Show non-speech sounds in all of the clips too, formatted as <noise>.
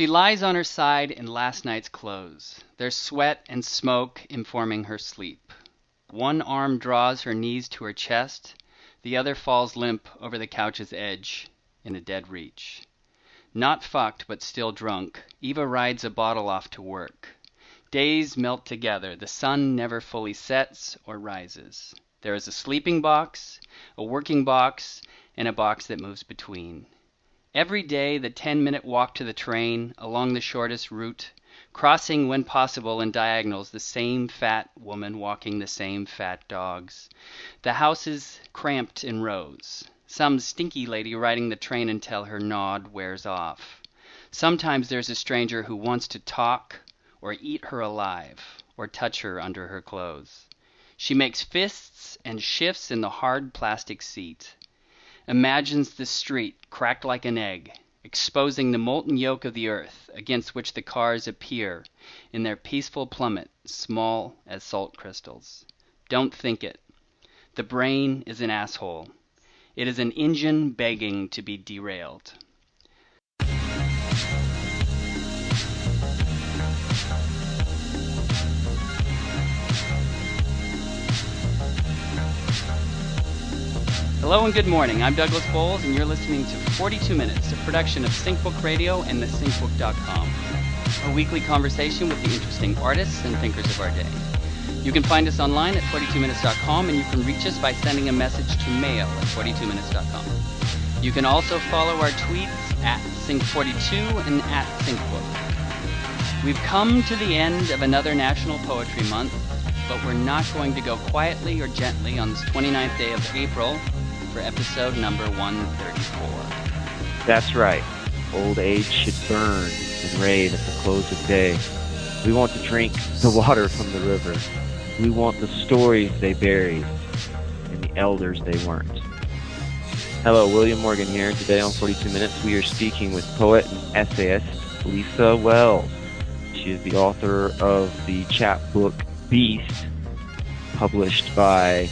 She lies on her side in last night's clothes, their sweat and smoke informing her sleep. One arm draws her knees to her chest, the other falls limp over the couch's edge in a dead reach. Not fucked but still drunk, Eva rides a bottle off to work. Days melt together, the sun never fully sets or rises. There is a sleeping box, a working box, and a box that moves between. Every day the ten minute walk to the train, along the shortest route, crossing when possible in diagonals the same fat woman walking the same fat dogs. The houses cramped in rows. Some stinky lady riding the train until her nod wears off. Sometimes there's a stranger who wants to talk, or eat her alive, or touch her under her clothes. She makes fists and shifts in the hard plastic seat imagines the street cracked like an egg, exposing the molten yolk of the earth, against which the cars appear in their peaceful plummet, small as salt crystals. Don't think it. The brain is an asshole. It is an engine begging to be derailed. Hello and good morning. I'm Douglas Bowles, and you're listening to 42 Minutes, a production of SyncBook Radio and thesyncbook.com, a weekly conversation with the interesting artists and thinkers of our day. You can find us online at 42minutes.com, and you can reach us by sending a message to mail at 42minutes.com. You can also follow our tweets at Sync42 and at SyncBook. We've come to the end of another National Poetry Month, but we're not going to go quietly or gently on this 29th day of April for episode number 134. That's right. Old age should burn and rave at the close of day. We want to drink the water from the river. We want the stories they buried and the elders they weren't. Hello, William Morgan here. Today on 42 Minutes, we are speaking with poet and essayist Lisa Wells. She is the author of the chapbook Beast, published by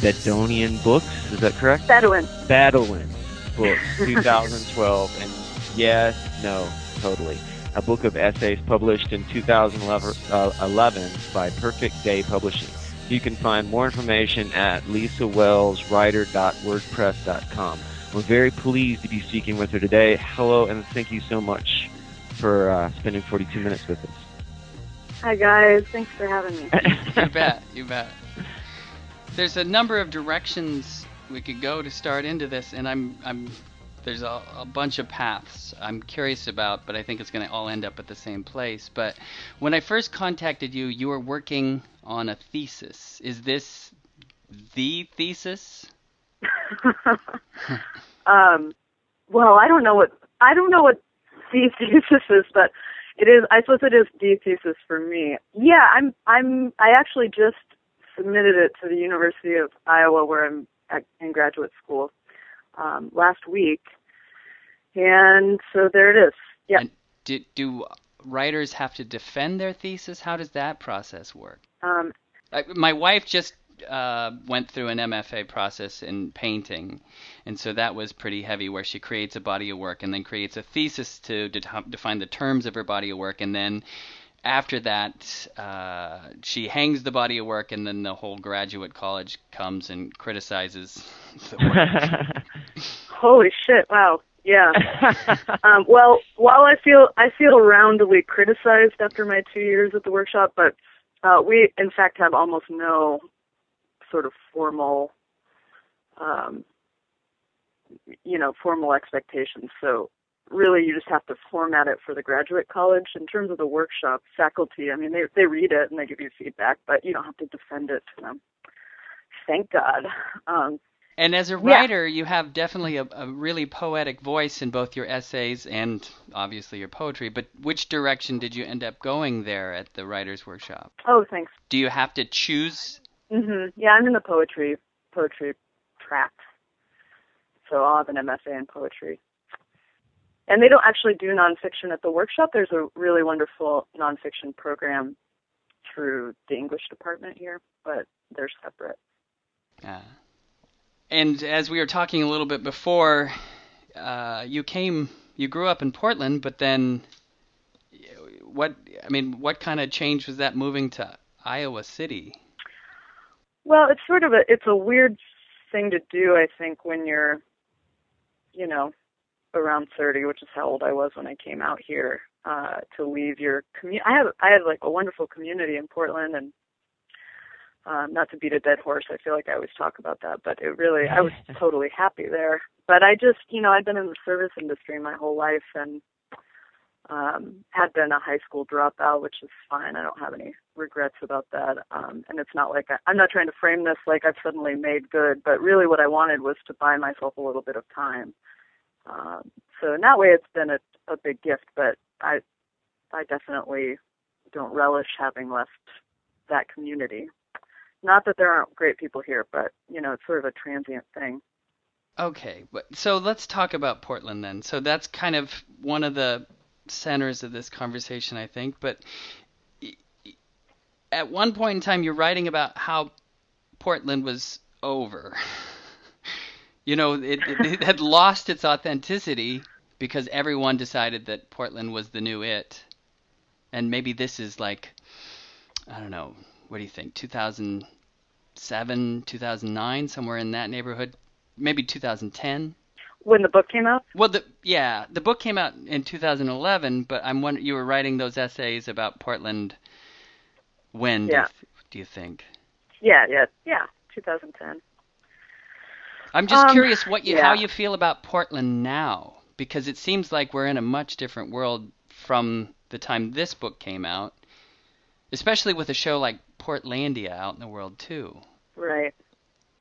Bedouin Books. Is that correct? Bedouin. Bedouin Books, <laughs> 2012. and yes, no, totally. A book of essays published in 2011 uh, by Perfect Day Publishing. You can find more information at lisawellswriter.wordpress.com. We're very pleased to be speaking with her today. Hello, and thank you so much for uh, spending 42 minutes with us. Hi, guys. Thanks for having me. <laughs> you bet. You bet there's a number of directions we could go to start into this, and I'm I'm there's a, a bunch of paths I'm curious about, but I think it's going to all end up at the same place. But when I first contacted you, you were working on a thesis. Is this the thesis? <laughs> um, well, I don't know what I don't know what the <laughs> thesis is, but it is. I suppose it is the thesis for me. Yeah, I'm. I'm. I actually just submitted it to the University of Iowa, where I'm at, in graduate school, um, last week, and so there it is. Yeah. And do, do writers have to defend their thesis? How does that process work? Um, I, my wife just uh, went through an MFA process in painting, and so that was pretty heavy. Where she creates a body of work and then creates a thesis to de- define the terms of her body of work, and then after that, uh, she hangs the body of work, and then the whole graduate college comes and criticizes <laughs> the work. <laughs> Holy shit! Wow. Yeah. <laughs> um, well, while I feel I feel roundly criticized after my two years at the workshop, but uh, we in fact have almost no sort of formal, um, you know, formal expectations. So really you just have to format it for the graduate college. In terms of the workshop faculty, I mean, they they read it and they give you feedback, but you don't have to defend it to them. Thank God. Um, and as a writer, yeah. you have definitely a, a, really poetic voice in both your essays and obviously your poetry. But which direction did you end up going there at the writers' workshop? Oh, thanks. Do you have to choose? Mhm. Yeah, I'm in the poetry poetry track, so I'll have an MFA in poetry and they don't actually do nonfiction at the workshop. There's a really wonderful nonfiction program through the English department here, but they're separate. Uh, and as we were talking a little bit before, uh, you came, you grew up in Portland, but then what I mean, what kind of change was that moving to Iowa City? Well, it's sort of a it's a weird thing to do, I think, when you're, you know, around 30, which is how old I was when I came out here, uh, to leave your community. I have I have like a wonderful community in Portland, and um, not to beat a dead horse, I feel like I always talk about that, but it really I was <laughs> totally happy there. But I just, you know, I've been in the service industry my whole life, and um, had been a high school dropout, which is fine. I don't have any regrets about that. Um, and it's not like I, I'm not trying to frame this like I've suddenly made good, but really what I wanted was to buy myself a little bit of time. Um, so in that way, it's been a, a big gift. But I, I definitely don't relish having left that community. Not that there aren't great people here, but you know, it's sort of a transient thing. Okay, so let's talk about Portland then. So that's kind of one of the centers of this conversation, I think. But at one point in time, you're writing about how Portland was over. <laughs> you know, it, it, <laughs> it had lost its authenticity because everyone decided that Portland was the new it. And maybe this is like, I don't know, what do you think, 2007, 2009, somewhere in that neighborhood? Maybe 2010? when the book came out? Well, the yeah, the book came out in 2011, but I'm wondering you were writing those essays about Portland. When yeah. do, you, do you think? Yeah, yeah, yeah, 2010. I'm just um, curious what you yeah. how you feel about Portland now because it seems like we're in a much different world from the time this book came out, especially with a show like Portlandia out in the world too. Right.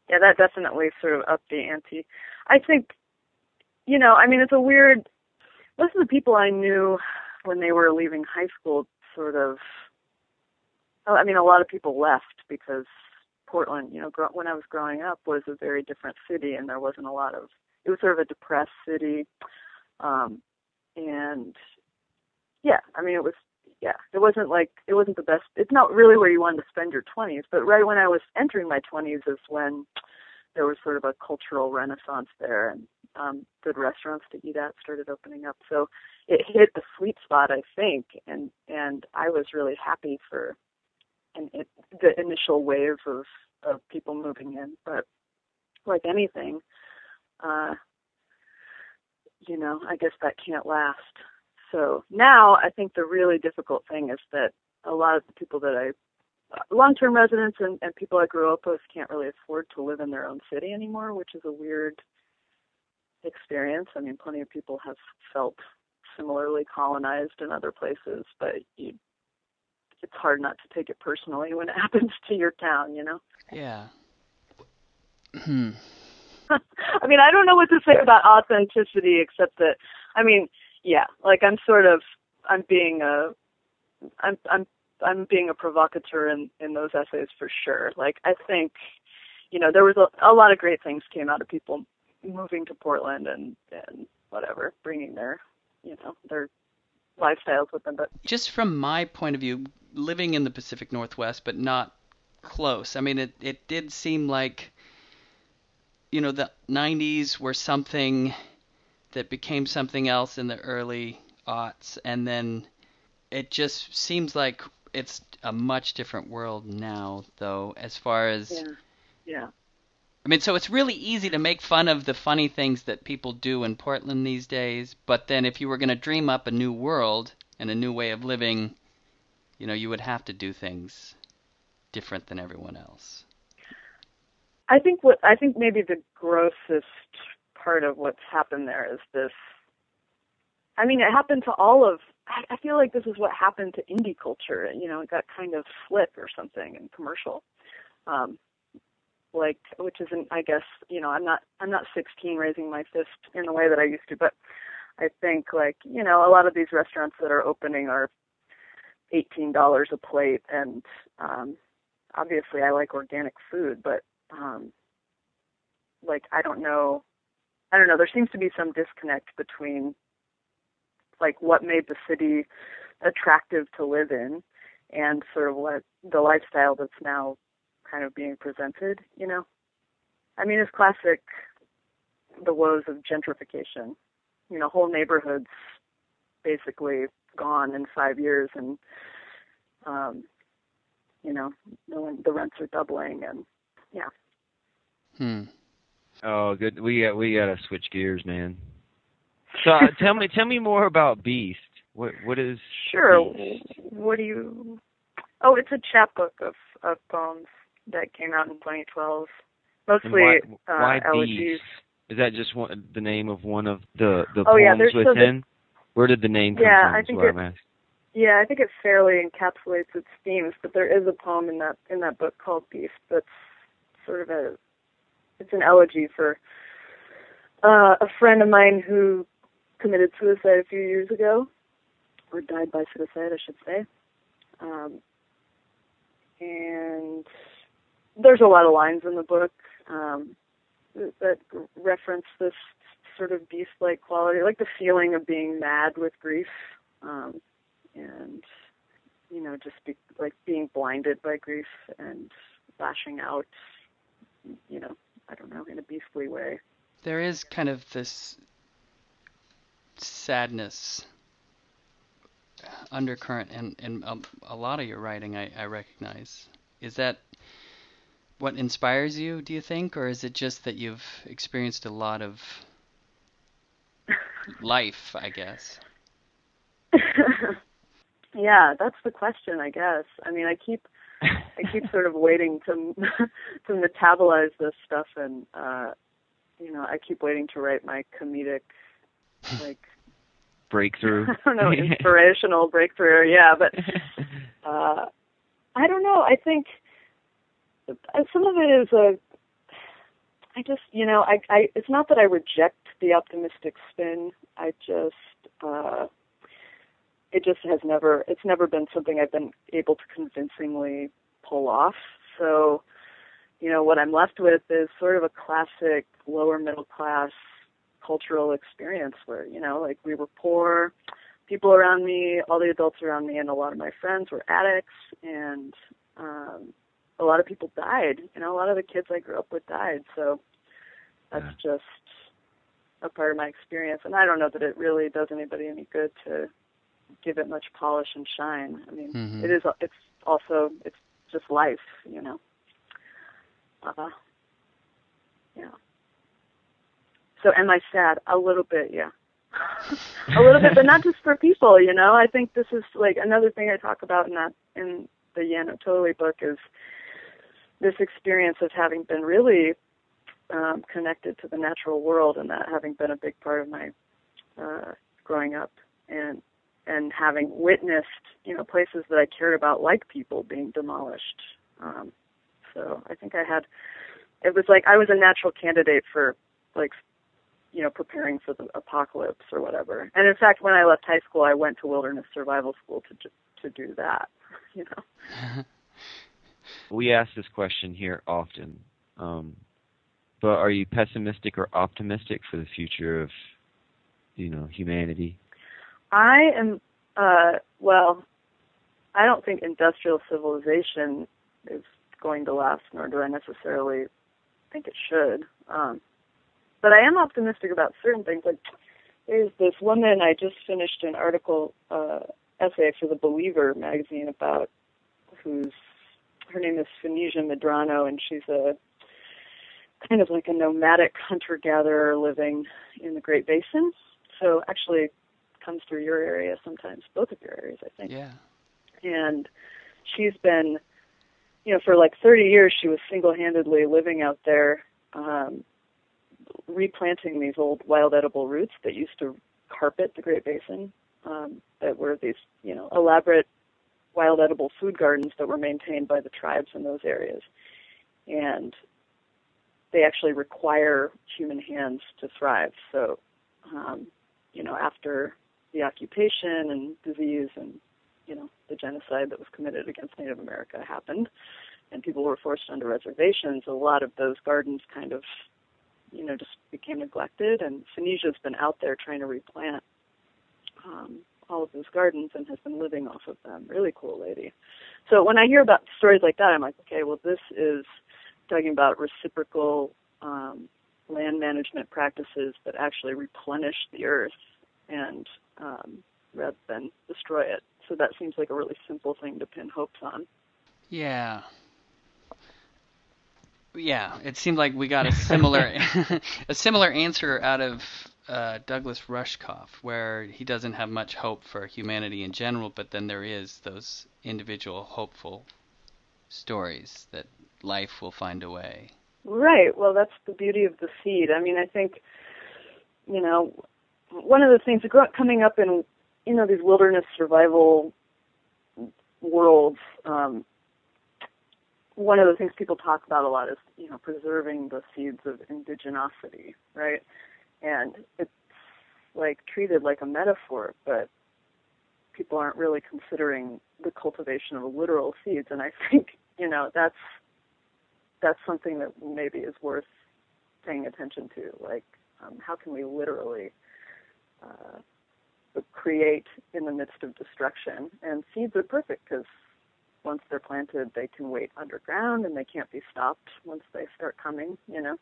Yeah, that definitely sort of upped the ante. I think you know, I mean, it's a weird. Most of the people I knew when they were leaving high school sort of. I mean, a lot of people left because Portland, you know, gro- when I was growing up, was a very different city, and there wasn't a lot of. It was sort of a depressed city, um, and yeah, I mean, it was yeah, it wasn't like it wasn't the best. It's not really where you wanted to spend your 20s, but right when I was entering my 20s is when there was sort of a cultural renaissance there, and um, good restaurants to eat at started opening up. So it hit the sweet spot, I think, and and I was really happy for it, the initial wave of of people moving in. But like anything, uh, you know, I guess that can't last. So now I think the really difficult thing is that a lot of the people that I long-term residents and, and people I grew up with can't really afford to live in their own city anymore, which is a weird experience. I mean, plenty of people have felt similarly colonized in other places, but you, it's hard not to take it personally when it <laughs> happens to your town, you know? Yeah. Hmm. <laughs> I mean, I don't know what to say about authenticity except that, I mean, yeah, like I'm sort of, I'm being a, I'm, I'm, I'm being a provocateur in, in those essays for sure. Like, I think, you know, there was a, a lot of great things came out of people moving to Portland and and whatever, bringing their you know their lifestyles with them. But just from my point of view, living in the Pacific Northwest, but not close. I mean, it it did seem like you know the 90s were something that became something else in the early aughts, and then it just seems like it's a much different world now, though, as far as yeah, yeah. I mean, so it's really easy to make fun of the funny things that people do in Portland these days, but then if you were going to dream up a new world and a new way of living, you know, you would have to do things different than everyone else. I think what I think maybe the grossest part of what's happened there is this I mean, it happened to all of I feel like this is what happened to indie culture. You know, it got kind of slick or something and commercial. Um, like which isn't I guess you know I'm not I'm not 16 raising my fist in the way that I used to but I think like you know a lot of these restaurants that are opening are eighteen dollars a plate and um obviously I like organic food but um like I don't know I don't know there seems to be some disconnect between like what made the city attractive to live in and sort of what the lifestyle that's now kind of being presented, you know? I mean, it's classic the woes of gentrification. You know, whole neighborhoods basically gone in five years, and um, you know, the, the rents are doubling, and yeah. Hmm. Oh, good. We got we got to switch gears, man. <laughs> So uh, tell me tell me more about Beast. What what is Sure. Beast? What do you? Oh, it's a chapbook of of poems that came out in 2012. And Mostly why, uh, why elegies. Is that just one, the name of one of the the Oh, yeah, poems so the- within? Where did the name come Yeah, from? I think it-. Yeah, I think it fairly encapsulates its themes, but there is a poem in that in that book called Beast that's sort of a it's an elegy for uh, a friend of mine who committed suicide a few years ago, or died by suicide, I should say. Um, and there's a lot of lines in the book um, that, reference this sort of beast-like quality, like the feeling of being mad with grief. Um, and you know just be like being blinded by grief and lashing out you know i don't know in a beastly way There is kind of this sadness undercurrent in, in a, a lot of your writing, I, I recognize. Is that what inspires you, do you think? Or is it just that you've experienced a lot of <laughs> life, I guess? <laughs> yeah that's the question i guess i mean i keep i keep sort of waiting to <laughs> to metabolize this stuff and uh you know i keep waiting to write my comedic like Breakthrough. i don't know inspirational breakthrough yeah but uh i don't know i think uh, some of it is a i just you know i i it's not that i reject the optimistic spin. I just uh it just has never it's never been something i've been able to convincingly pull off. So you know what i'm left with is sort of a classic lower middle class cultural experience where you know like we were poor people around me all the adults around me and a lot of my friends were addicts. And um a lot of people died you know a lot of the kids i grew up with died so that's just a part of my experience. And i don't know that it really does anybody any good to give it much polish and shine. I mean Mhm. it is it's also it's just life you know? Uh yeah. So am i sad a little bit yeah. <laughs> A little bit but not <laughs> just for people you know? I think this is like another thing i talk about in that in the Yeah No Totally book is this experience of having been really um, connected to the natural world and that having been a big part of my uh, growing up and and having witnessed you know places that I cared about like people being demolished. Um, so I think I had it was like I was a natural candidate for like you know preparing for the apocalypse or whatever. And in fact, when I left high school, I went to wilderness survival school to to do that. <laughs> You know. <laughs> we ask this question here often. Um, but are you pessimistic or optimistic for the future of, you know, humanity? I am, uh, well, I don't think industrial civilization is going to last, nor do I necessarily think it should. Um, but I am optimistic about certain things. Like, there's this woman, I just finished an article, uh, essay for the Believer magazine about who's, her name is Finisia Medrano, and she's a kind of like a nomadic hunter-gatherer living in the Great Basin. So actually comes through your area sometimes, both of your areas, I think. Yeah. And she's been, you know, for like 30 years, she was single-handedly living out there, um, replanting these old wild edible roots that used to carpet the Great Basin, um, that were these, you know, elaborate wild edible food gardens that were maintained by the tribes in those areas. And they actually require human hands to thrive. So, um, you know, after the occupation and disease and, you know, the genocide that was committed against Native America happened and people were forced onto reservations, a lot of those gardens kind of, you know, just became neglected and Finisia's been out there trying to replant um, those gardens and has been living off of them. Really cool lady. So when I hear about stories like that, I'm like, okay, well, this is talking about reciprocal um, land management practices that actually replenish the earth and um, rather than destroy it. So that seems like a really simple thing to pin hopes on. Yeah. Yeah, it seemed like we got a similar <laughs> a similar answer out of uh, Douglas Rushkoff, where he doesn't have much hope for humanity in general, but then there is those individual hopeful stories that life will find a way. Right. Well, that's the beauty of the seed. I mean, I think, you know, one of the things coming up in, you know, these wilderness survival worlds, um, one of the things people talk about a lot is, you know, preserving the seeds of indigenosity, right? And it's like treated like a metaphor, but people aren't really considering the cultivation of literal seeds. And I think, you know, that's that's something that maybe is worth paying attention to. Like, um, how can we literally uh, create in the midst of destruction? And seeds are perfect because once they're planted, they can wait underground and they can't be stopped once they start coming. You know,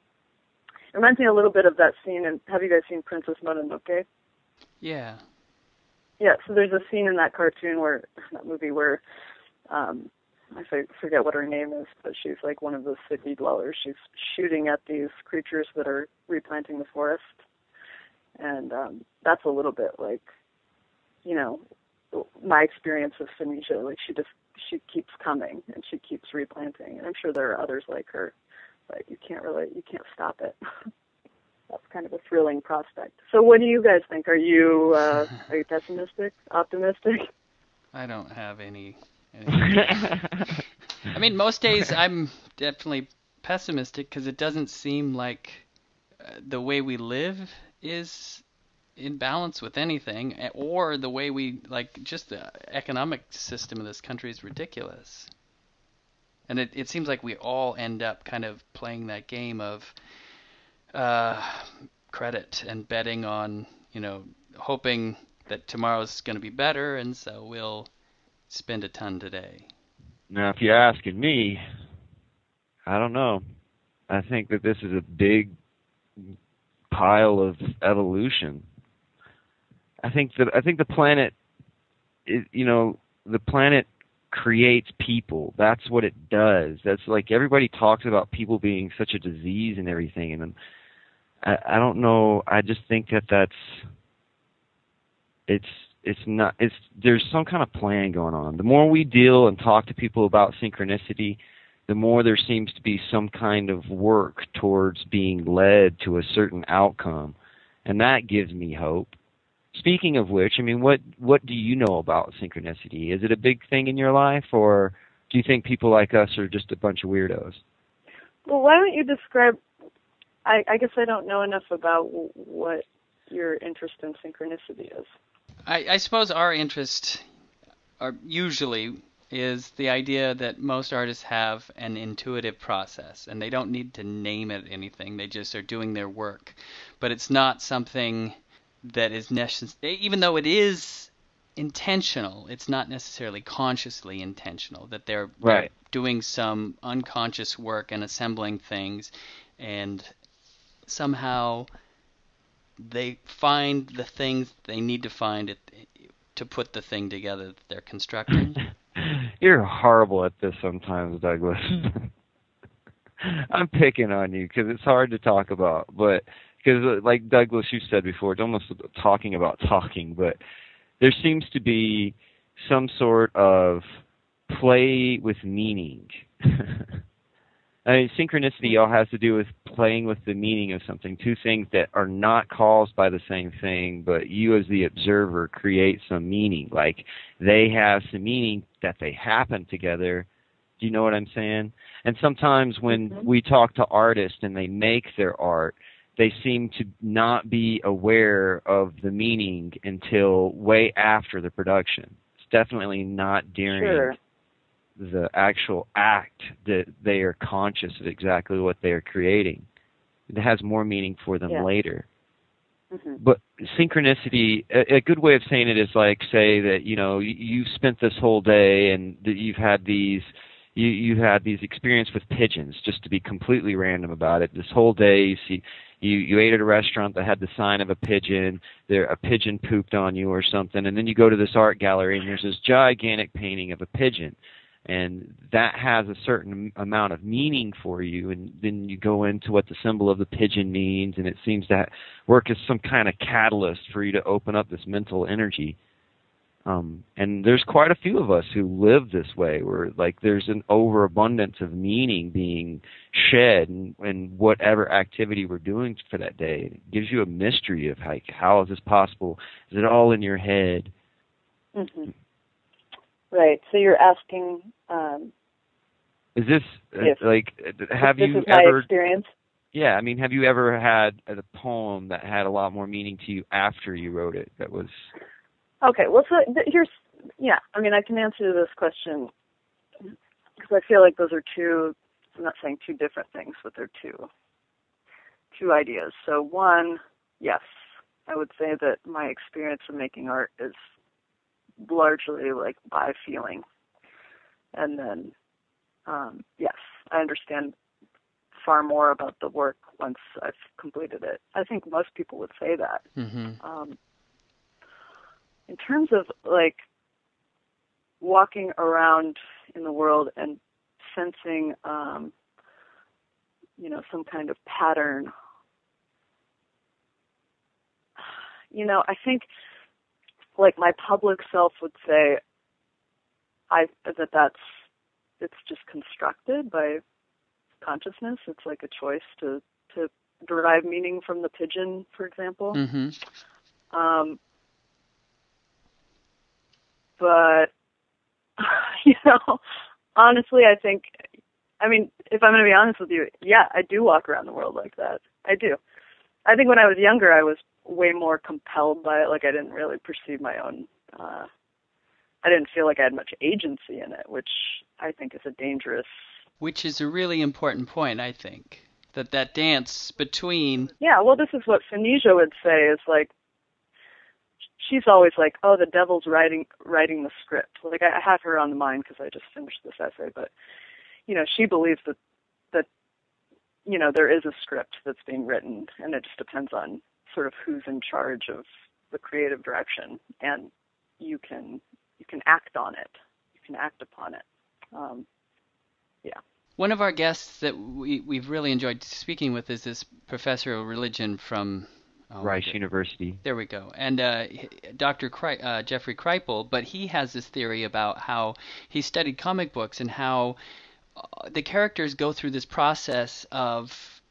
reminds me a little bit of that scene. And have you guys seen Princess Mononoke? Yeah. Yeah. So there's a scene in that cartoon where that movie where um, I forget what her name is, but she's like one of the city dwellers. She's shooting at these creatures that are replanting the forest, and um, that's a little bit like, you know, my experience of Finisia. Like she just she keeps coming and she keeps replanting, and I'm sure there are others like her, but you can't really you can't stop it. <laughs> that's kind of a thrilling prospect. So, what do you guys think? Are you uh, are you pessimistic, optimistic? I don't have any <laughs> I mean, most days I'm definitely pessimistic because it doesn't seem like uh, the way we live is in balance with anything, eh, or the way we like just the economic system of this country is ridiculous. And it, it seems like we all end up kind of playing that game of uh, credit and betting on, you know, hoping that tomorrow's going to be better, and so we'll spend a ton today? Now, if you're asking me, I don't know. I think that this is a big pile of evolution. I think that I think the planet, you know, the planet creates people. That's what it does. That's like everybody talks about people being such a disease and everything, and I, I don't know. I just think that that's it's it's not it's there's some kind of plan going on. The more we deal and talk to people about synchronicity, the more there seems to be some kind of work towards being led to a certain outcome, and that gives me hope. Speaking of which, I mean, what what do you know about synchronicity? Is it a big thing in your life, or do you think people like us are just a bunch of weirdos? Well, why don't you describe? I, I guess I don't know enough about what your interest in synchronicity is. I, I suppose our interest are usually is the idea that most artists have an intuitive process and they don't need to name it anything. They just are doing their work. But it's not something that is necessary, even though it is intentional, it's not necessarily consciously intentional, that they're, right. they're doing some unconscious work and assembling things and somehow they find the things they need to find it to put the thing together that they're constructing. <laughs> You're horrible at this sometimes, Douglas. <laughs> I'm picking on you because it's hard to talk about, but because uh, like Douglas, you said before, it's almost talking about talking, but there seems to be some sort of play with meaning. <laughs> I mean, synchronicity all has to do with playing with the meaning of something. Two things that are not caused by the same thing, but you as the observer create some meaning. Like they have some meaning that they happen together. Do you know what I'm saying? And sometimes when mm-hmm. we talk to artists and they make their art, they seem to not be aware of the meaning until way after the production. It's definitely not during sure the actual act that they are conscious of exactly what they are creating. It has more meaning for them yeah. later. Mm-hmm. But synchronicity, a, a, good way of saying it is like say that you know you, you've spent this whole day and that you've had these you you had these experience with pigeons just to be completely random about it this whole day you see you you ate at a restaurant that had the sign of a pigeon there a pigeon pooped on you or something and then you go to this art gallery and there's this gigantic painting of a pigeon. And that has a certain amount of meaning for you and then you go into what the symbol of the pigeon means and it seems that work is some kind of catalyst for you to open up this mental energy um, and there's quite a few of us who live this way, where like there's an overabundance of meaning being shed in, in whatever activity we're doing for that day. It gives you a mystery of like, how is this possible? Is it all in your head? Mm-hmm. Right. So you're asking. Um, is this if, uh, like have this you is my ever? Experience? Yeah, I mean, have you ever had a poem that had a lot more meaning to you after you wrote it? That was Okay, well, so here's, yeah, I mean, I can answer this question because I feel like those are two, I'm not saying two different things, but they're two, two ideas. So one, yes, I would say that my experience of making art is largely like by feeling. And then, um, yes, I understand far more about the work once I've completed it. I think most people would say that. Mm-hmm. Um, in terms of like walking around in the world and sensing um, you know some kind of pattern you know i think like my public self would say i that that's it's just constructed by consciousness it's like a choice to to derive meaning from the pigeon for example mm-hmm. um, but <laughs> you know, honestly, I think, I mean, if I'm going to be honest with you, yeah, I do walk around the world like that. I do. I think when I was younger, I was way more compelled by it. Like I didn't really perceive my own. uh I didn't feel like I had much agency in it, which I think is a dangerous. Which is a really important point, I think. That that dance between. Yeah, well, this is what Finisia would say is like she's always like, "Oh, the devil's writing writing the script." Like I have her on the mind because I just finished this essay, but you know, she believes that that you know there is a script that's being written, and it just depends on sort of who's in charge of the creative direction, and you can you can act on it, you can act upon it. Um, yeah. One of our guests that we, we've really enjoyed speaking with is this professor of religion from Oh, Rice University. There we go. And uh, Dr. Kri- uh, Jeffrey Kripal, but he has this theory about how he studied comic books and how uh, the characters go through this process of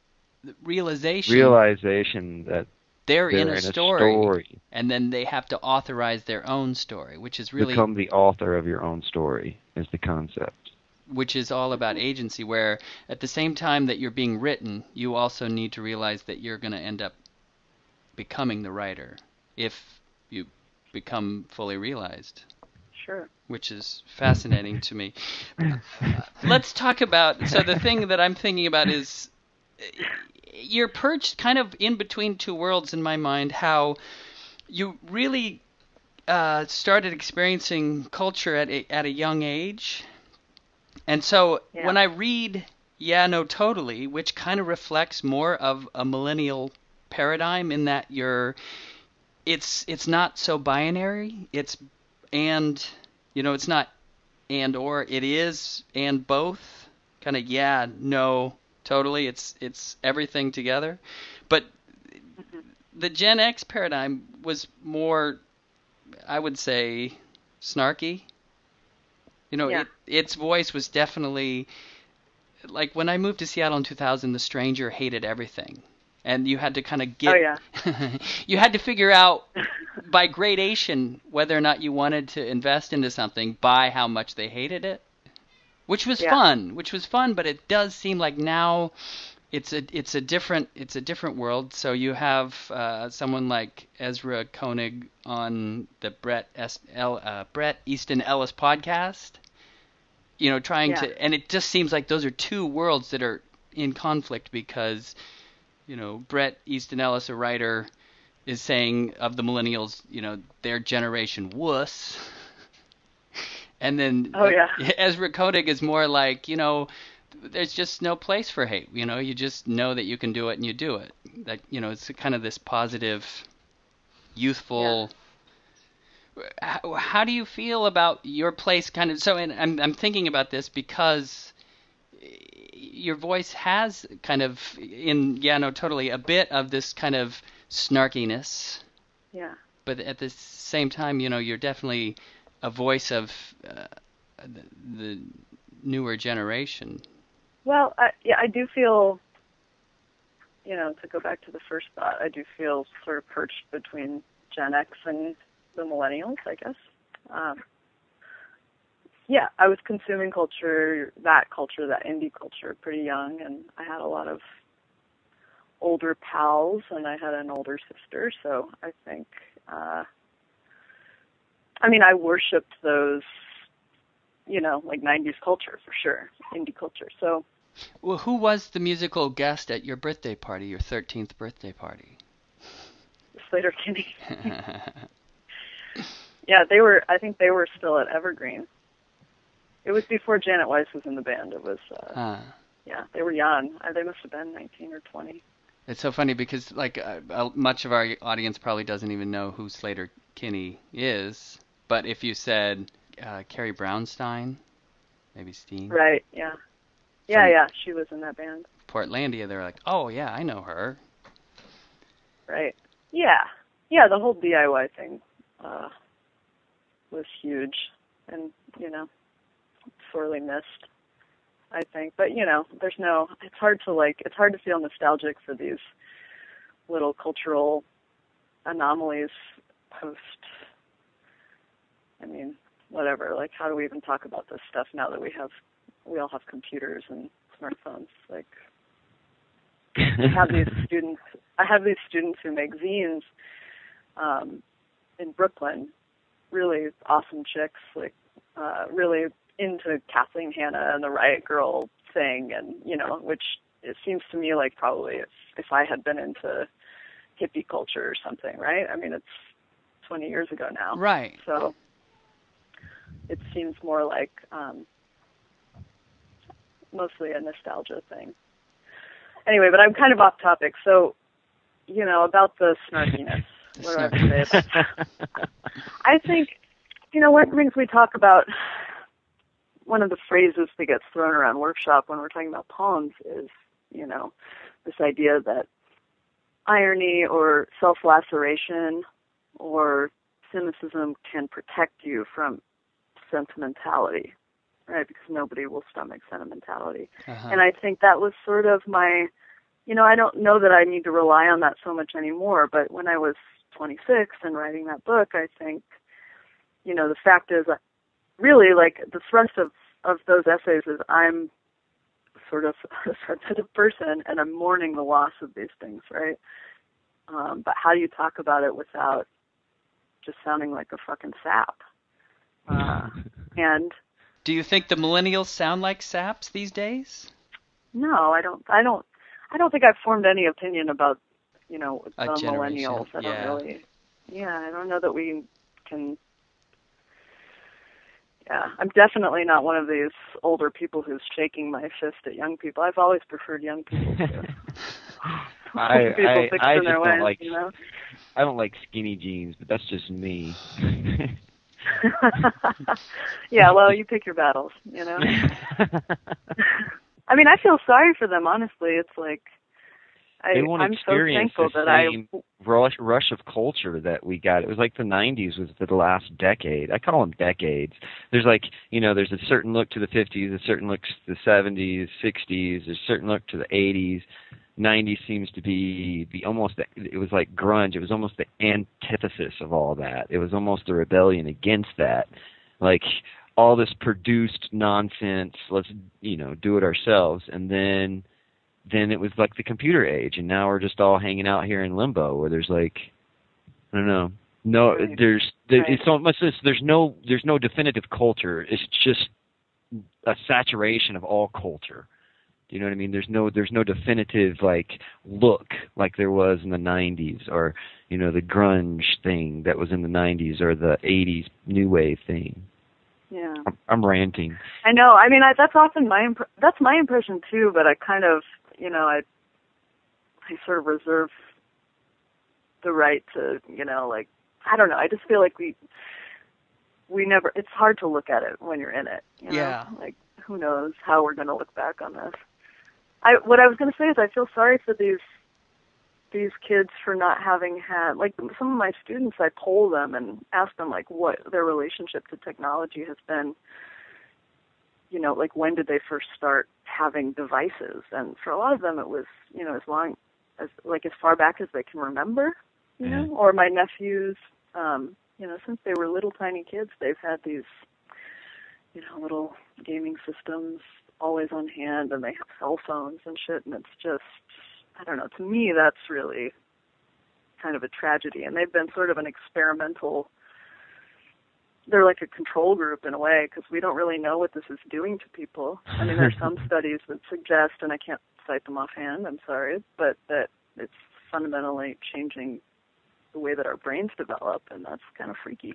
realization. Realization that they're, they're in, a, in story, a story, and then they have to authorize their own story, which is really become the author of your own story is the concept. Which is all about agency, where at the same time that you're being written, you also need to realize that you're going to end up becoming the writer if you become fully realized. Sure. Which is fascinating to me. Uh, <laughs> let's talk about. So the thing that I'm thinking about is you're perched kind of in between two worlds in my mind. How you really uh, started experiencing culture at a, at a young age, and so yeah. when I read Yeah, No, Totally, which kind of reflects more of a millennial paradigm in that you're it's it's not so binary. It's and you know, it's not and or it is and both. Kind of yeah, no, totally. It's it's everything together. But the Gen X paradigm was more I would say snarky. You know, yeah. it, its voice was definitely like when I moved to Seattle in 2000, the stranger hated everything and you had to kind of get. Oh yeah. <laughs> you had to figure out <laughs> by gradation whether or not you wanted to invest into something by how much they hated it, which was yeah. fun. Which was fun, but it does seem like now it's a it's a different it's a different world. So you have uh, someone like Ezra Koenig on the Brett S- El, uh, Bret Easton Ellis podcast. You know, trying yeah. to, and it just seems like those are two worlds that are in conflict because you know, Bret Easton Ellis, a writer, is saying of the millennials, you know, their generation wuss. <laughs> and then oh, yeah. <laughs> Ezra Koenig is more like, you know, there's just no place for hate. You know, you just know that you can do it and you do it. That you know, it's kind of this positive, youthful. How, how do you feel about your place? Kind of. So, and I'm I'm thinking about this because your voice has kind of in yeah no totally a bit of this kind of snarkiness. Yeah. But at the same time, you know, you're definitely a voice of uh, the, the newer generation. Well, I, yeah, I do feel, you know, to go back to the first thought, I do feel sort of perched between Gen X and the millennials, I guess. Um, yeah, I was consuming culture, that culture, that indie culture, pretty young, and I had a lot of older pals, and I had an older sister, so I think, uh, I mean, I worshipped those, you know, like '90s culture for sure, indie culture. So well, who was the musical guest at your birthday party, your 13th birthday party? Slater Kinney. <laughs> yeah, they were. I think they were still at Evergreen. It was before Janet Weiss was in the band. It was. Uh. Yeah, they were young. Uh, they must have been 19 or 20. It's so funny because like uh, much of our audience probably doesn't even know who Slater Kinney is. But if you said uh, Carrie Brownstein, maybe Steen. Right. Yeah. Yeah, yeah, she was in that band. Portlandia, they're like, oh yeah, I know her. Right. Yeah. Yeah, the whole DIY thing uh, was huge, and you know, sorely missed. I think, but you know, there's no. It's hard to like. It's hard to feel nostalgic for these little cultural anomalies post. I mean, whatever. Like, how do we even talk about this stuff now that we have we all have computers and smartphones. Like I have these <laughs> students I have these students who make zines um in Brooklyn, really awesome chicks, like uh really into Kathleen Hanna and the Riot Grrrl thing and you know, which it seems to me like probably if if I had been into hippie culture or something, right? I mean it's twenty years ago now. Right. So it seems more like um mostly a nostalgia thing. Anyway, but I'm kind of off topic. So, you know, about the snarkiness. what do I have to say about that? I think, you know, one of the things we talk about, one of the phrases that gets thrown around workshop when we're talking about poems is, you know, this idea that irony or self-laceration or cynicism can protect you from sentimentality right? Because nobody will stomach sentimentality. Uh-huh. And I think that was sort of my, you know, I don't know that I need to rely on that so much anymore, but when I was 26 and writing that book, I think, you know, the fact is, really, like, the thrust of, of those essays is I'm sort of <laughs> a sensitive person and I'm mourning the loss of these things, right? Um, but how do you talk about it without just sounding like a fucking sap? <laughs> Uh, and do you think the millennials sound like saps these days? No, I don't. I don't. I don't think I've formed any opinion about you know the millennials. I yeah. don't really. Yeah, I don't know that we can. Yeah, I'm definitely not one of these older people who's shaking my fist at young people. I've always preferred young people. To, <laughs> <laughs> I people I, I just don't ways, like you know? I don't like skinny jeans, but that's just me. <laughs> yeah, well, you pick your battles, you know. I mean, I feel sorry for them. Honestly, it's like I, they won't I'm so experience thankful the that same rush rush of culture that we got. It was like the '90s was the last decade. I call them decades. There's like you know, there's a certain look to the '50s, a certain look to the '70s, '60s, there's a certain look to the '80s. 90s seems to be the almost it was like grunge it was almost the antithesis of all that it was almost a rebellion against that like all this produced nonsense let's you know do it ourselves and then then it was like the computer age and now we're just all hanging out here in limbo where there's like i don't know no there's there, right. it's almost there's no there's no definitive culture it's just a saturation of all culture do you know what I mean? There's no there's no definitive like look like there was in the 90s or you know the grunge thing that was in the 90s or the 80s new wave thing. Yeah. I'm, I'm ranting. I know. I mean, I, that's often my imp- that's my impression too. But I kind of, you know, I I sort of reserve the right to, you know, like I don't know. I just feel like we we never. It's hard to look at it when you're in it. You know? Yeah. Like who knows how we're going to look back on this. I what I was going to say is I feel sorry for these these kids for not having had like some of my students I poll them and ask them like what their relationship to technology has been you know like when did they first start having devices? And for a lot of them it was you know as long as like as far back as they can remember you know? Or my nephews um you know since they were little tiny kids they've had these you know little gaming systems always on hand and they have cell phones and shit and it's just I don't know, to me that's really kind of a tragedy. And they've been sort of an experimental they're like a control group in a way because we don't really know what this is doing to people. I mean, there's some <laughs> studies that suggest, and I can't cite them offhand, I'm sorry, but that it's fundamentally changing the way that our brains develop, and that's kind of freaky.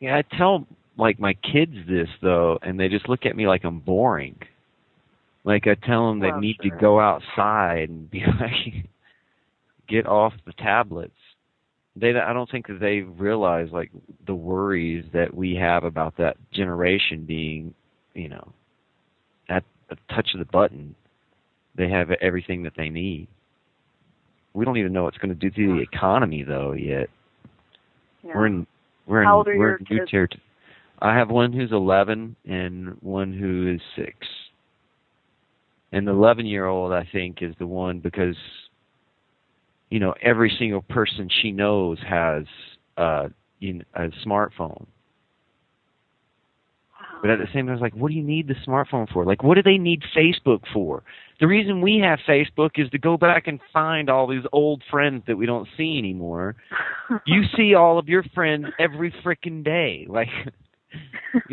Yeah, I tell like my kids this though, and they just look at me like I'm boring. Like I tell them they Well, need sure. to go outside and be <laughs> like, get off the tablets. They, I don't think that they realize like the worries that we have about that generation being, you know, at a touch of the button, they have everything that they need. We don't even know what's going to do to the economy though yet. Yeah. We're in we're in we're in new territory. I have one who's 11 and one who is 6. And the 11 year old I think is the one because you know every single person she knows has uh you know, a smartphone. But at the same time, it's like, what do you need the smartphone for? Like, what do they need Facebook for? The reason we have Facebook is to go back and find all these old friends that we don't see anymore. You <laughs> see all of your friends every freaking day. Like, <laughs>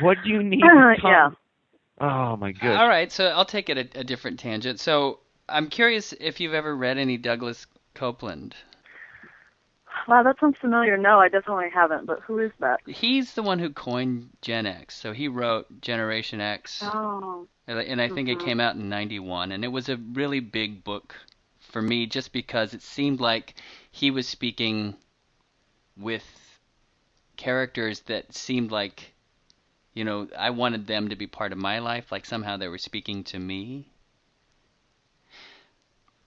what do you need? to talk- yeah. Oh my goodness. All right, so I'll take it a, a different tangent. So I'm curious if you've ever read any Douglas Coupland. Wow, that sounds familiar. No, I definitely haven't. But who is that? He's the one who coined Gen X. So he wrote Generation X, Oh, and I- think it Mhm. came out in '91, and it was a really big book for me just because it seemed like he was speaking with characters that seemed like you know I wanted them to be part of my life like somehow they were speaking to me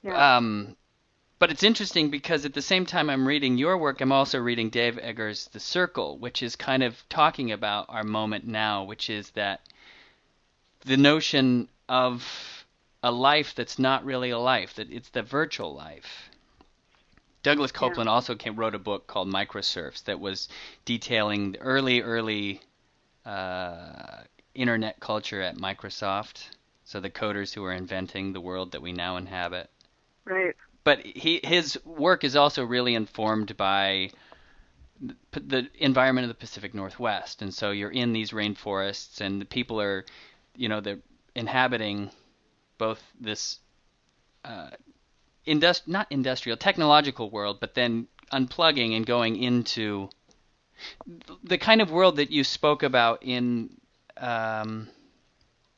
yeah. um but it's interesting because at the same time I'm reading your work I'm also reading Dave Eggers The Circle which is kind of talking about our moment now which is that the notion of a life that's not really a life that it's the virtual life Douglas Yeah. Coupland also came, wrote a book called Microserfs that was detailing the early, early uh, internet culture at Microsoft. So the coders who were inventing the world that we now inhabit. Right. But he, his work is also really informed by the environment of the Pacific Northwest, and so you're in these rainforests, and the people are, you know, they're inhabiting both this uh, indust- not industrial, technological world, but then unplugging and going into the kind of world that you spoke about in um,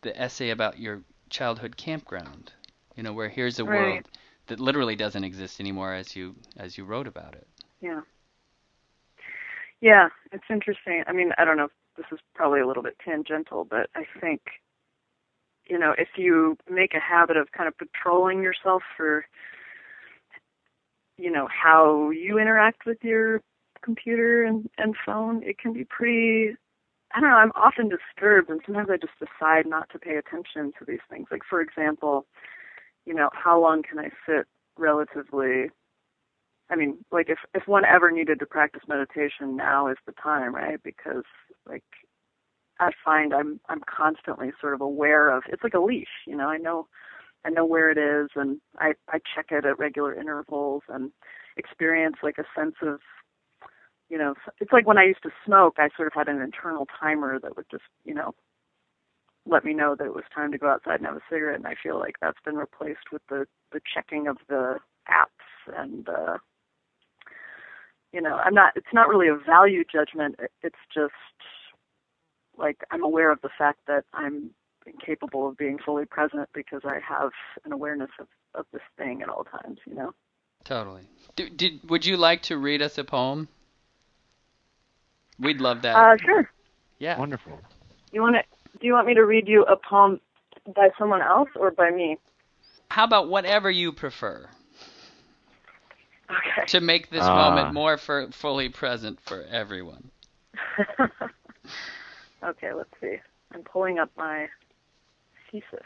the essay about your childhood campground. You know, where here's a Right. world that literally doesn't exist anymore, as you as you wrote about it. Yeah. Yeah, it's interesting. I mean, I don't know if this is probably a little bit tangential, but I think, you know, if you make a habit of kind of patrolling yourself for, you know, how you interact with your computer and, and phone, it can be pretty, I don't know, I'm often disturbed and sometimes I just decide not to pay attention to these things. Like, for example, you know, how long can I sit relatively I mean, like if if one ever needed to practice meditation, now is the time, right? Because like I find I'm I'm constantly sort of aware of it's like a leash, you know. I know I know where it is, and I I check it at regular intervals and experience like a sense of you know it's like when I used to smoke, I sort of had an internal timer that would just you know let me know that it was time to go outside and have a cigarette, and I feel like that's been replaced with the the checking of the apps and uh you know, I'm not. It's not really a value judgment. It's just like I'm aware of the fact that I'm incapable of being fully present because I have an awareness of of this thing at all times. You know. Totally. Do, did would you like to read us a poem? We'd love that. Uh, sure. yeah. Wonderful. You want to? Do you want me to read you a poem by someone else or by me? How about whatever you prefer Okay. to make this Ah. moment more for, fully present for everyone? <laughs> okay, let's see. I'm pulling up my thesis.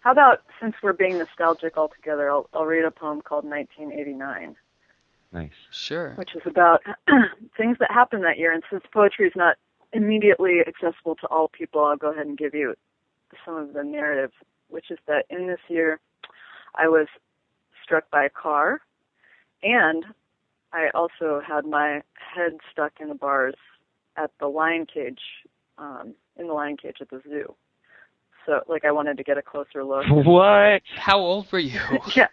How about, since we're being nostalgic altogether, I'll, I'll read a poem called 1989, Nice. Sure. which is about <clears throat> things that happened that year. And since poetry is not immediately accessible to all people, I'll go ahead and give you some of the narrative, which is that in this year, I was struck by a car, and I also had my head stuck in the bars at the lion cage, um, in the lion cage at the zoo. So, like, I wanted to get a closer look. <laughs> What? How old were you? <laughs> yeah,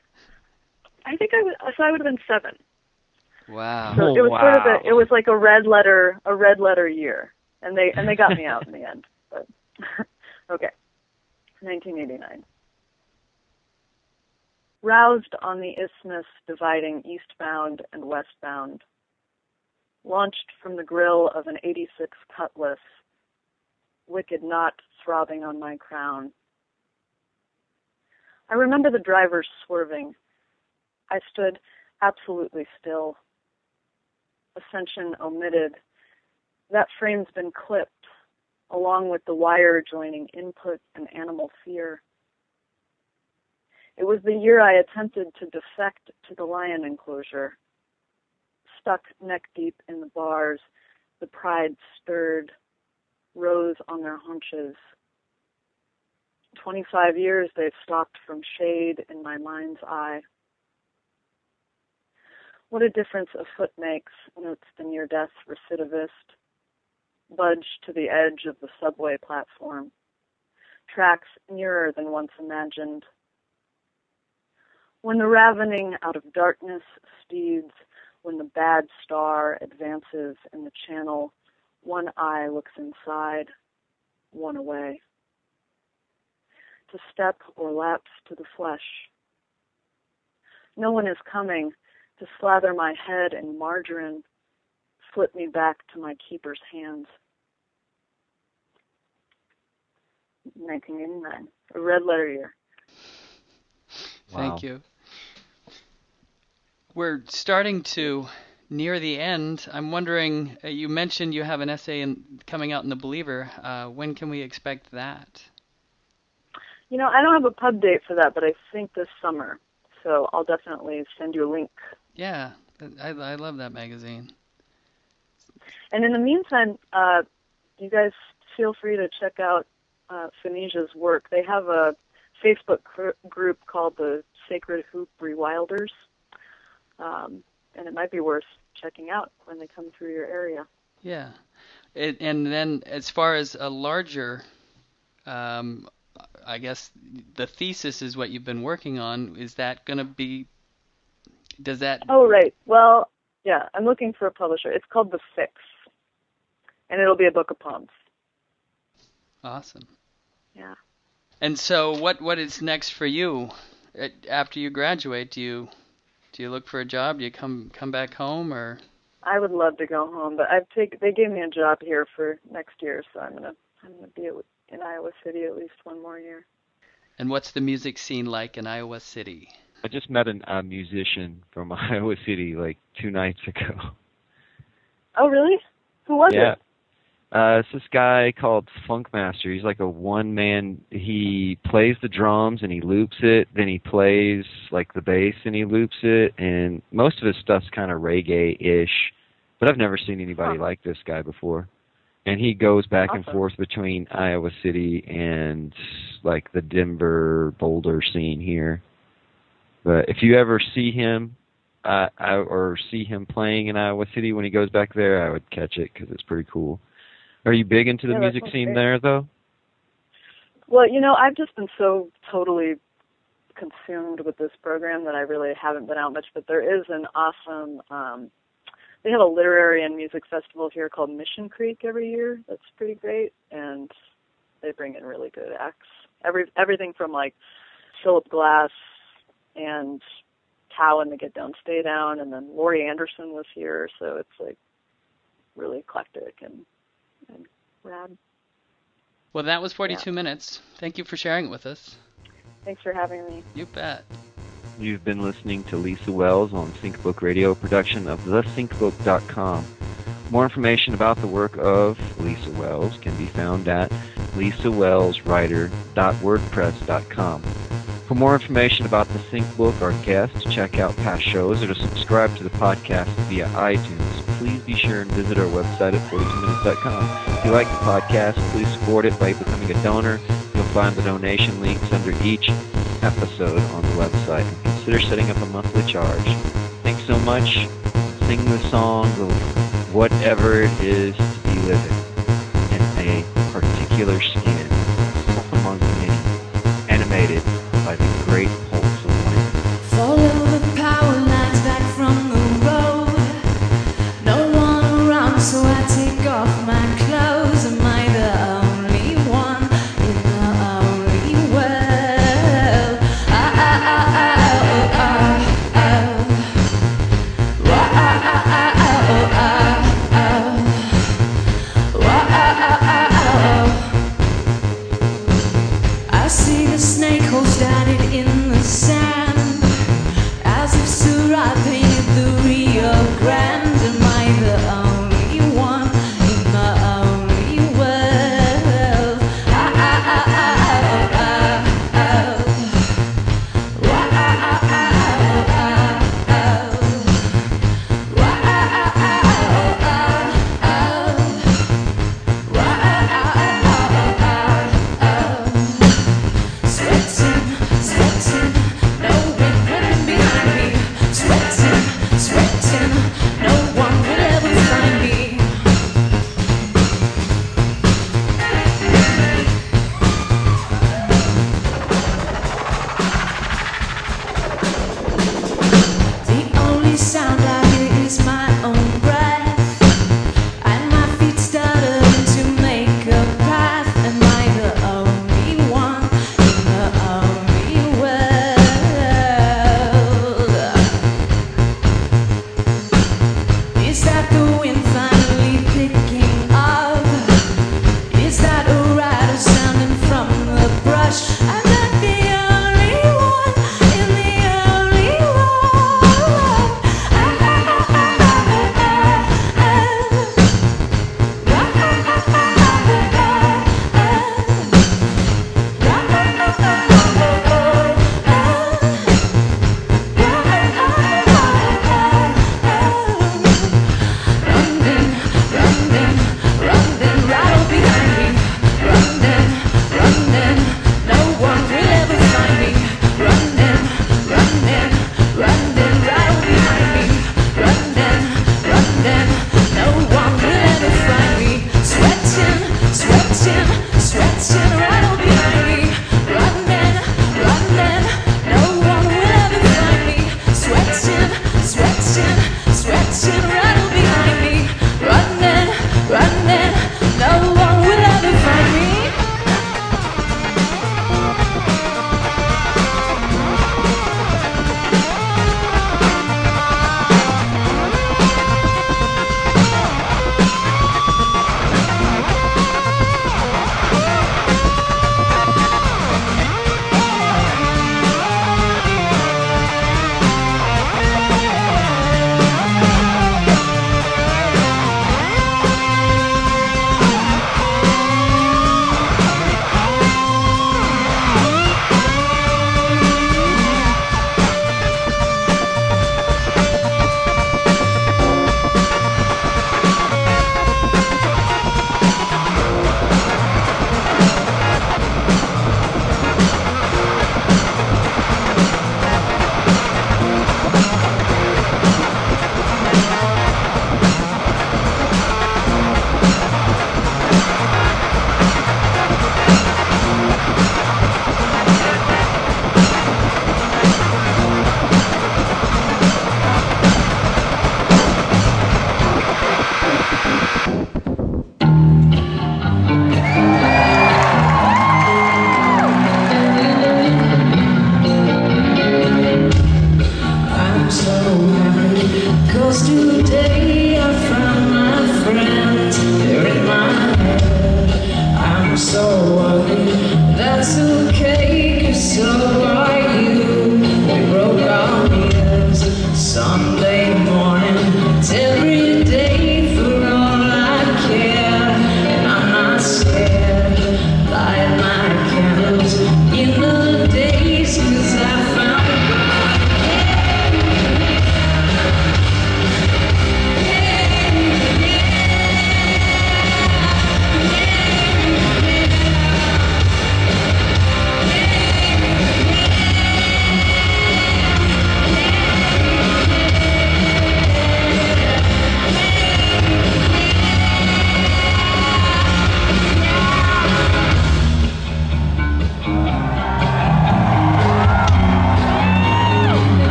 I think I was. So I would have been seven. wow. So it was sort of a. It was like a red letter, a red letter year, and they and they got me out in the <laughs> end. But <laughs> okay, 1989. Roused on the isthmus dividing eastbound and westbound, launched from the grill of an 86 Cutlass, wicked knot throbbing on my crown. I remember the driver swerving. I stood absolutely still. Ascension omitted. That frame's been clipped, along with the wire joining input and animal fear. It was the year I attempted to defect to the lion enclosure. Stuck neck deep in the bars, the pride stirred, rose on their haunches. Twenty-five years they've stalked from shade in my mind's eye. What a difference a foot makes, notes the near-death recidivist. Budge to the edge of the subway platform. Tracks nearer than once imagined. When the ravening out of darkness speeds, when the bad star advances in the channel, one eye looks inside, one away. To step or lapse to the flesh. No one is coming to slather my head in margarine, slip me back to my keeper's hands. 1989, a red letter year. Thank you. We're starting to near the end. I'm wondering, uh, you mentioned you have an essay in, coming out in The Believer. Uh, when can we expect that? You know, I don't have a pub date for that, but I think this summer. So I'll definitely send you a link. Yeah, I, I love that magazine. And in the meantime, uh, you guys feel free to check out uh, Finisia's work. They have a Facebook cr- group called the Sacred Hoop Rewilders, um, and it might be worth checking out when they come through your area. Yeah. It, and then as far as a larger, um, I guess the thesis is what you've been working on. Is that going to be, does that, Oh, right. Well, yeah, I'm looking for a publisher. It's called The Fix, and it'll be a book of poems. awesome. Yeah. And so what, what is next for you after you graduate? Do you, do you look for a job? Do you come, come back home or? I would love to go home, but I've take they gave me a job here for next year, so I'm gonna I'm gonna be in Iowa City at least one more year. And what's the music scene like in Iowa City? I just met an, a musician from <laughs> Iowa City like two nights ago. Oh, really? Who was yeah. it? Uh, it's this guy called Funkmaster. He's like a one man. He plays the drums and he loops it. Then he plays like the bass and he loops it. And most of his stuff's kind of reggae ish. But I've never seen anybody Huh. like this guy before. And he goes back and forth between Iowa City and like the Denver Boulder scene here. But if you ever see him, uh, I, or see him playing in Iowa City when he goes back there, I would catch it because it's pretty cool. Are you big into the Yeah, music scene great. there, though? Well, you know, I've just been so totally consumed with this program that I really haven't been out much. But there is an awesome. Um, they have a literary and music festival here called Mission Creek every year. That's pretty great, and they bring in really good acts. Every everything from like Philip Glass and Cowan the Get Down, Stay Down, and then Laurie Anderson was here, so it's like really eclectic and and rad. Well, that was 42 yeah. minutes. Thank you for sharing it with us. Thanks for having me. You bet. You've been listening to Lisa Wells on SyncBook Radio, production of thesyncbook.com. More information about the work of Lisa Wells can be found at lisawellswriter.wordpress.com. For more information about the Sync Book or guests, check out past shows, or to subscribe to the podcast via iTunes, please be sure and visit our website at 42minutes.com. If you like the podcast, please support it by becoming a donor. You'll find the donation links under each episode on the website. And consider setting up a monthly charge. Thanks so much. Sing the song of whatever it is to be living in a particular skin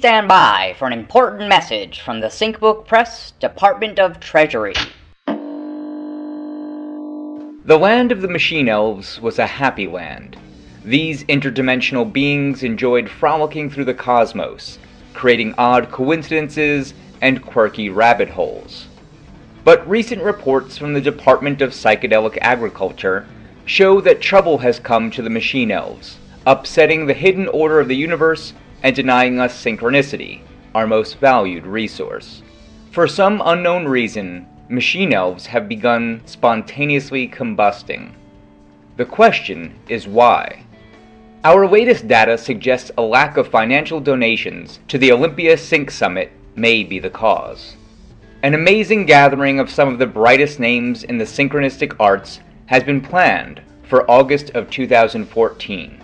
stand by for an important message from the SyncBook Press Department of Treasury. The land of the Machine Elves was a happy land. These interdimensional beings enjoyed frolicking through the cosmos, creating odd coincidences and quirky rabbit holes. But recent reports from the Department of Psychedelic Agriculture show that trouble has come to the Machine Elves, upsetting the hidden order of the universe and denying us synchronicity, our most valued resource. For some unknown reason, machine elves have begun spontaneously combusting. The question is why? Our latest data suggests a lack of financial donations to the Olympia Sync Summit may be the cause. An amazing gathering of some of the brightest names in the synchronistic arts has been planned for August of 2014.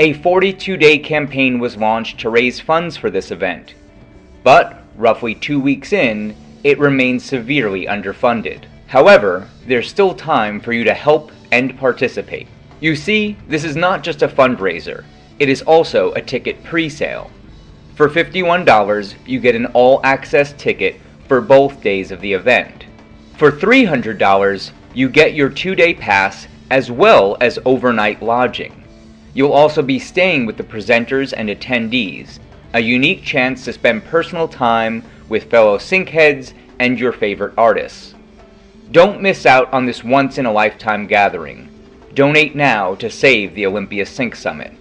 A 42 day campaign was launched to raise funds for this event, but roughly two weeks in, it remains severely underfunded. However, there's still time for you to help and participate. You see, this is not just a fundraiser, it is also a ticket pre sale. For $51, you get an all access ticket for both days of the event. For $300, you get your two day pass as well as overnight lodging. You'll also be staying with the presenters and attendees, a unique chance to spend personal time with fellow syncheads and your favorite artists. Don't miss out on this once in a lifetime gathering. Donate now to save the Olympia Sync Summit.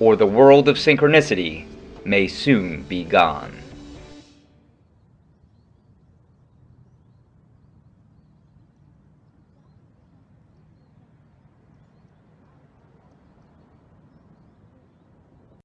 Or the world of synchronicity may soon be gone.